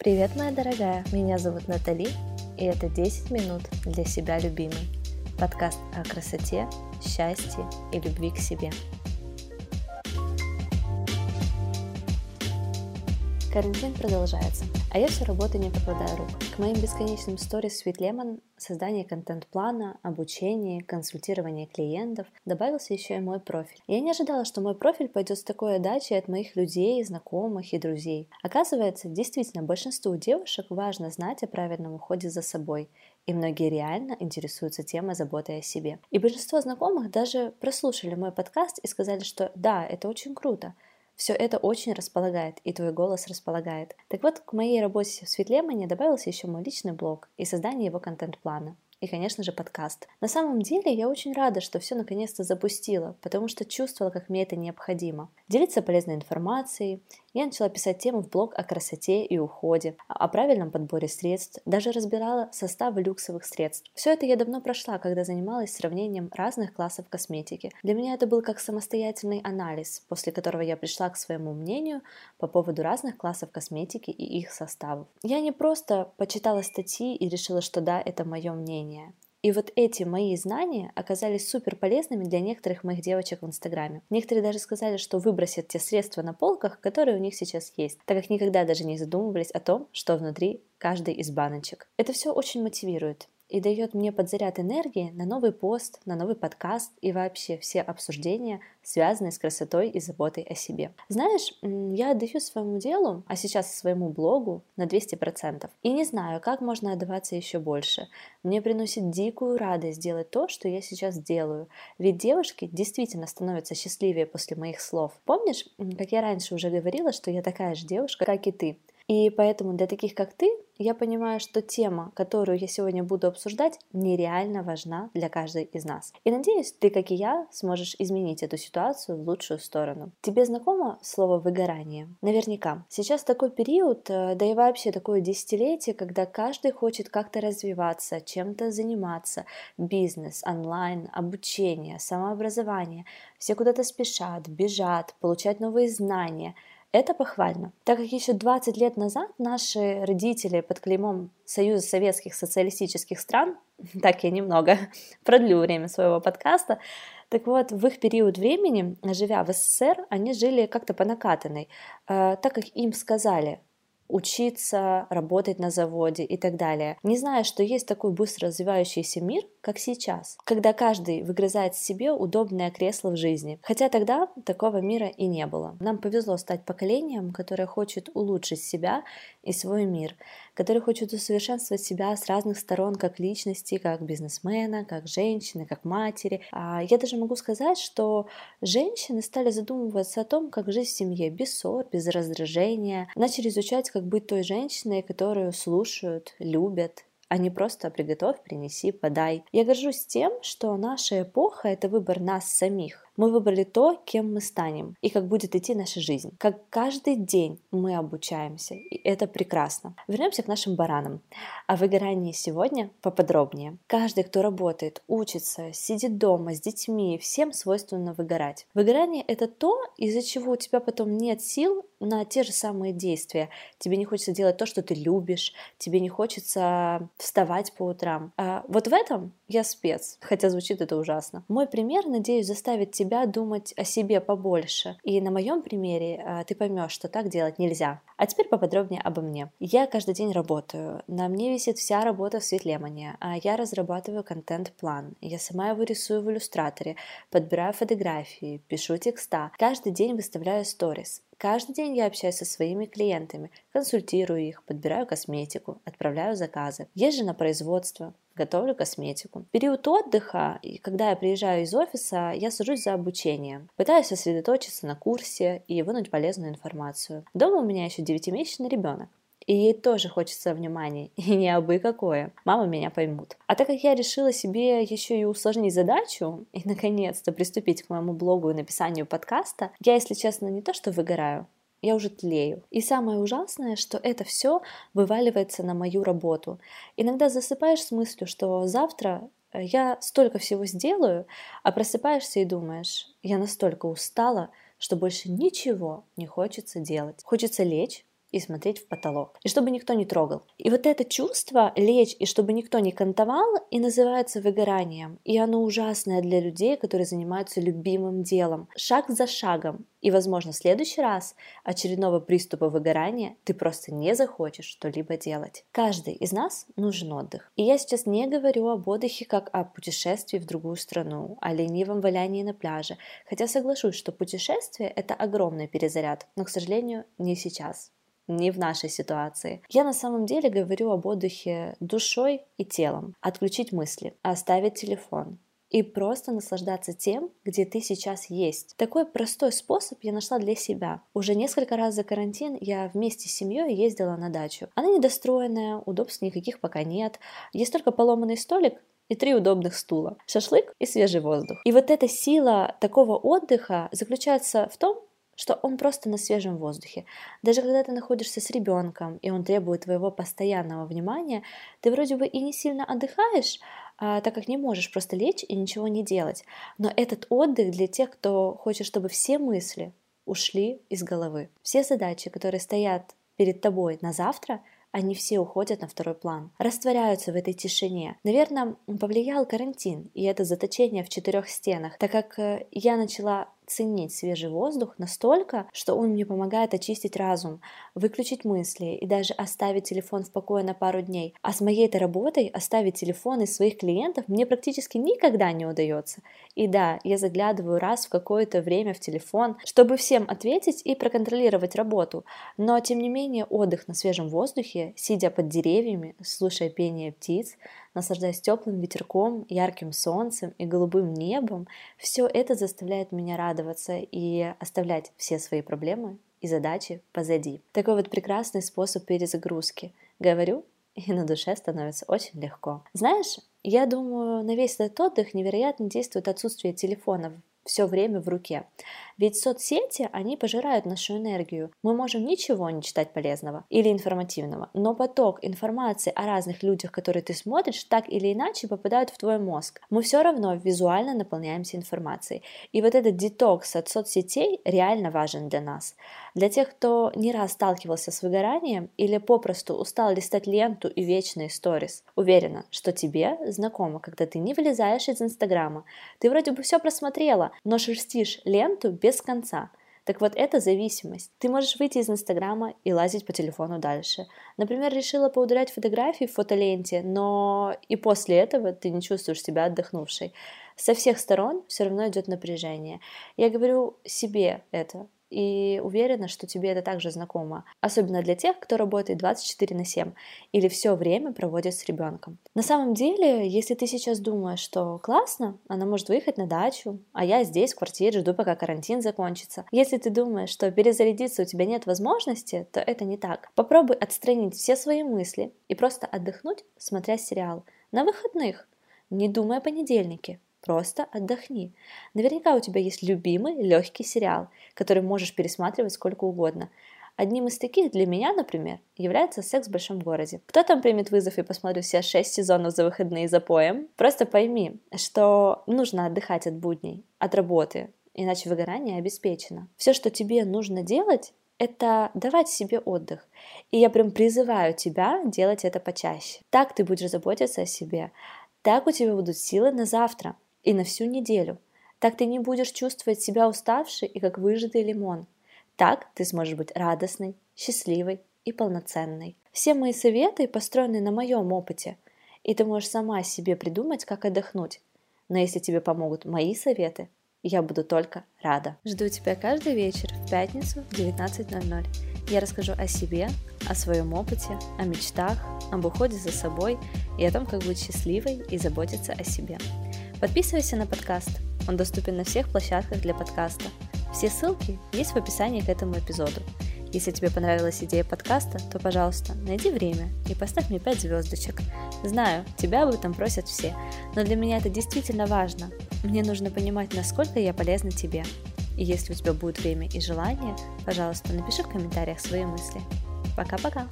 Привет, моя дорогая! Меня зовут Натали, и это 10 минут для себя любимой. Подкаст о красоте, счастье и любви к себе. Карантин продолжается, а я все работаю не покладая рук. К моим бесконечным сторис Sweet Lemon, создание контент-плана, обучение, консультирование клиентов добавился еще и мой профиль. Я не ожидала, что мой профиль пойдет с такой отдачей от моих людей, знакомых и друзей. Оказывается, действительно, большинству девушек важно знать о правильном уходе за собой, и многие реально интересуются темой заботы о себе. И большинство знакомых даже прослушали мой подкаст и сказали, что да, это очень круто, все это очень располагает, и твой голос располагает. Так вот, к моей работе в Светлемоне добавился еще мой личный блог и создание его контент-плана и, конечно же, подкаст. На самом деле, я очень рада, что все наконец-то запустила, потому что чувствовала, как мне это необходимо. Делиться полезной информацией. Я начала писать темы в блог о красоте и уходе, о правильном подборе средств, даже разбирала составы люксовых средств. Все это я давно прошла, когда занималась сравнением разных классов косметики. Для меня это был как самостоятельный анализ, после которого я пришла к своему мнению по поводу разных классов косметики и их составов. Я не просто почитала статьи и решила, что да, это мое мнение. И вот эти мои знания оказались супер полезными для некоторых моих девочек в Инстаграме. Некоторые даже сказали, что выбросят те средства на полках, которые у них сейчас есть, так как никогда даже не задумывались о том, что внутри каждой из баночек. Это все очень мотивирует и дает мне подзаряд энергии на новый пост, на новый подкаст и вообще все обсуждения, связанные с красотой и заботой о себе. Знаешь, я отдаю своему делу, а сейчас своему блогу на 200%. И не знаю, как можно отдаваться еще больше. Мне приносит дикую радость делать то, что я сейчас делаю. Ведь девушки действительно становятся счастливее после моих слов. Помнишь, как я раньше уже говорила, что я такая же девушка, как и ты? И поэтому для таких, как ты, я понимаю, что тема, которую я сегодня буду обсуждать, нереально важна для каждой из нас. И надеюсь, ты, как и я, сможешь изменить эту ситуацию в лучшую сторону. Тебе знакомо слово «выгорание»? Наверняка. Сейчас такой период, э, да и вообще такое десятилетие, когда каждый хочет как-то развиваться, чем-то заниматься. Бизнес, онлайн, обучение, самообразование. Все куда-то спешат, бежат, получать новые знания – это похвально, так как еще 20 лет назад наши родители под клеймом Союза Советских Социалистических Стран, так я немного продлю время своего подкаста, так вот, в их период времени, живя в СССР, они жили как-то по накатанной, э, так как им сказали, учиться, работать на заводе и так далее, не зная, что есть такой быстро развивающийся мир, как сейчас, когда каждый выгрызает себе удобное кресло в жизни. Хотя тогда такого мира и не было. Нам повезло стать поколением, которое хочет улучшить себя и свой мир, который хочет усовершенствовать себя с разных сторон, как личности, как бизнесмена, как женщины, как матери. А я даже могу сказать, что женщины стали задумываться о том, как жить в семье без ссор, без раздражения, начали изучать, как быть той женщиной, которую слушают, любят, а не просто приготовь, принеси, подай. Я горжусь тем, что наша эпоха — это выбор нас самих. Мы выбрали то, кем мы станем и как будет идти наша жизнь. Как каждый день мы обучаемся, и это прекрасно. Вернемся к нашим баранам. О выгорании сегодня поподробнее. Каждый, кто работает, учится, сидит дома с детьми, всем свойственно выгорать. Выгорание — это то, из-за чего у тебя потом нет сил на те же самые действия. Тебе не хочется делать то, что ты любишь, тебе не хочется вставать по утрам. А вот в этом я спец, хотя звучит это ужасно. Мой пример, надеюсь, заставит тебя думать о себе побольше. И на моем примере а, ты поймешь, что так делать нельзя. А теперь поподробнее обо мне. Я каждый день работаю. На мне висит вся работа в Светлемоне. А я разрабатываю контент-план. Я сама его рисую в иллюстраторе, подбираю фотографии, пишу текста. Каждый день выставляю сторис. Каждый день я общаюсь со своими клиентами, консультирую их, подбираю косметику, отправляю заказы. Езжу на производство, готовлю косметику. В период отдыха, и когда я приезжаю из офиса, я сажусь за обучение. Пытаюсь сосредоточиться на курсе и вынуть полезную информацию. Дома у меня еще девятимесячный ребенок. И ей тоже хочется внимания, и не абы какое. Мама меня поймут. А так как я решила себе еще и усложнить задачу, и наконец-то приступить к моему блогу и написанию подкаста, я, если честно, не то что выгораю, я уже тлею. И самое ужасное, что это все вываливается на мою работу. Иногда засыпаешь с мыслью, что завтра э, я столько всего сделаю, а просыпаешься и думаешь, я настолько устала, что больше ничего не хочется делать. Хочется лечь, и смотреть в потолок, и чтобы никто не трогал. И вот это чувство лечь, и чтобы никто не кантовал, и называется выгоранием. И оно ужасное для людей, которые занимаются любимым делом. Шаг за шагом. И, возможно, в следующий раз очередного приступа выгорания ты просто не захочешь что-либо делать. Каждый из нас нужен отдых. И я сейчас не говорю об отдыхе как о путешествии в другую страну, о ленивом валянии на пляже. Хотя соглашусь, что путешествие — это огромный перезаряд, но, к сожалению, не сейчас не в нашей ситуации. Я на самом деле говорю об отдыхе душой и телом. Отключить мысли, оставить телефон, и просто наслаждаться тем, где ты сейчас есть. Такой простой способ я нашла для себя. Уже несколько раз за карантин я вместе с семьей ездила на дачу. Она недостроенная, удобств никаких пока нет. Есть только поломанный столик и три удобных стула, шашлык и свежий воздух. И вот эта сила такого отдыха заключается в том, что он просто на свежем воздухе. Даже когда ты находишься с ребенком, и он требует твоего постоянного внимания, ты вроде бы и не сильно отдыхаешь, а, так как не можешь просто лечь и ничего не делать. Но этот отдых для тех, кто хочет, чтобы все мысли ушли из головы. Все задачи, которые стоят перед тобой на завтра, они все уходят на второй план, растворяются в этой тишине. Наверное, повлиял карантин и это заточение в четырех стенах, так как э, я начала ценить свежий воздух настолько, что он мне помогает очистить разум, выключить мысли и даже оставить телефон в покое на пару дней. А с моей-то работой оставить телефоны своих клиентов мне практически никогда не удается. И да, я заглядываю раз в какое-то время в телефон, чтобы всем ответить и проконтролировать работу. Но тем не менее отдых на свежем воздухе, сидя под деревьями, слушая пение птиц, наслаждаясь теплым ветерком, ярким солнцем и голубым небом, все это заставляет меня радоваться и оставлять все свои проблемы и задачи позади. Такой вот прекрасный способ перезагрузки. Говорю, и на душе становится очень легко. Знаешь, я думаю, на весь этот отдых невероятно действует отсутствие телефонов все время в руке. Ведь соцсети, они пожирают нашу энергию. Мы можем ничего не читать полезного или информативного, но поток информации о разных людях, которые ты смотришь, так или иначе попадают в твой мозг. Мы все равно визуально наполняемся информацией. И вот этот детокс от соцсетей реально важен для нас. Для тех, кто не раз сталкивался с выгоранием или попросту устал листать ленту и вечные сторис, уверена, что тебе знакомо, когда ты не вылезаешь из Инстаграма. Ты вроде бы все просмотрела, но шерстишь ленту без конца. Так вот, это зависимость. Ты можешь выйти из Инстаграма и лазить по телефону дальше. Например, решила поудалять фотографии в фотоленте, но и после этого ты не чувствуешь себя отдохнувшей. Со всех сторон все равно идет напряжение. Я говорю себе это, и уверена, что тебе это также знакомо, особенно для тех, кто работает 24 на 7 или все время проводит с ребенком. На самом деле, если ты сейчас думаешь, что классно, она может выехать на дачу, а я здесь, в квартире, жду, пока карантин закончится. Если ты думаешь, что перезарядиться у тебя нет возможности, то это не так. Попробуй отстранить все свои мысли и просто отдохнуть, смотря сериал. На выходных, не думая о понедельнике, Просто отдохни. Наверняка у тебя есть любимый легкий сериал, который можешь пересматривать сколько угодно. Одним из таких для меня, например, является «Секс в большом городе». Кто там примет вызов и посмотрит все шесть сезонов за выходные за поем? Просто пойми, что нужно отдыхать от будней, от работы, иначе выгорание обеспечено. Все, что тебе нужно делать, это давать себе отдых. И я прям призываю тебя делать это почаще. Так ты будешь заботиться о себе. Так у тебя будут силы на завтра и на всю неделю. Так ты не будешь чувствовать себя уставшей и как выжатый лимон. Так ты сможешь быть радостной, счастливой и полноценной. Все мои советы построены на моем опыте, и ты можешь сама себе придумать, как отдохнуть. Но если тебе помогут мои советы, я буду только рада. Жду тебя каждый вечер в пятницу в 19.00. Я расскажу о себе, о своем опыте, о мечтах, об уходе за собой и о том, как быть счастливой и заботиться о себе. Подписывайся на подкаст. Он доступен на всех площадках для подкаста. Все ссылки есть в описании к этому эпизоду. Если тебе понравилась идея подкаста, то, пожалуйста, найди время и поставь мне 5 звездочек. Знаю, тебя об этом просят все, но для меня это действительно важно. Мне нужно понимать, насколько я полезна тебе. И если у тебя будет время и желание, пожалуйста, напиши в комментариях свои мысли. Пока-пока!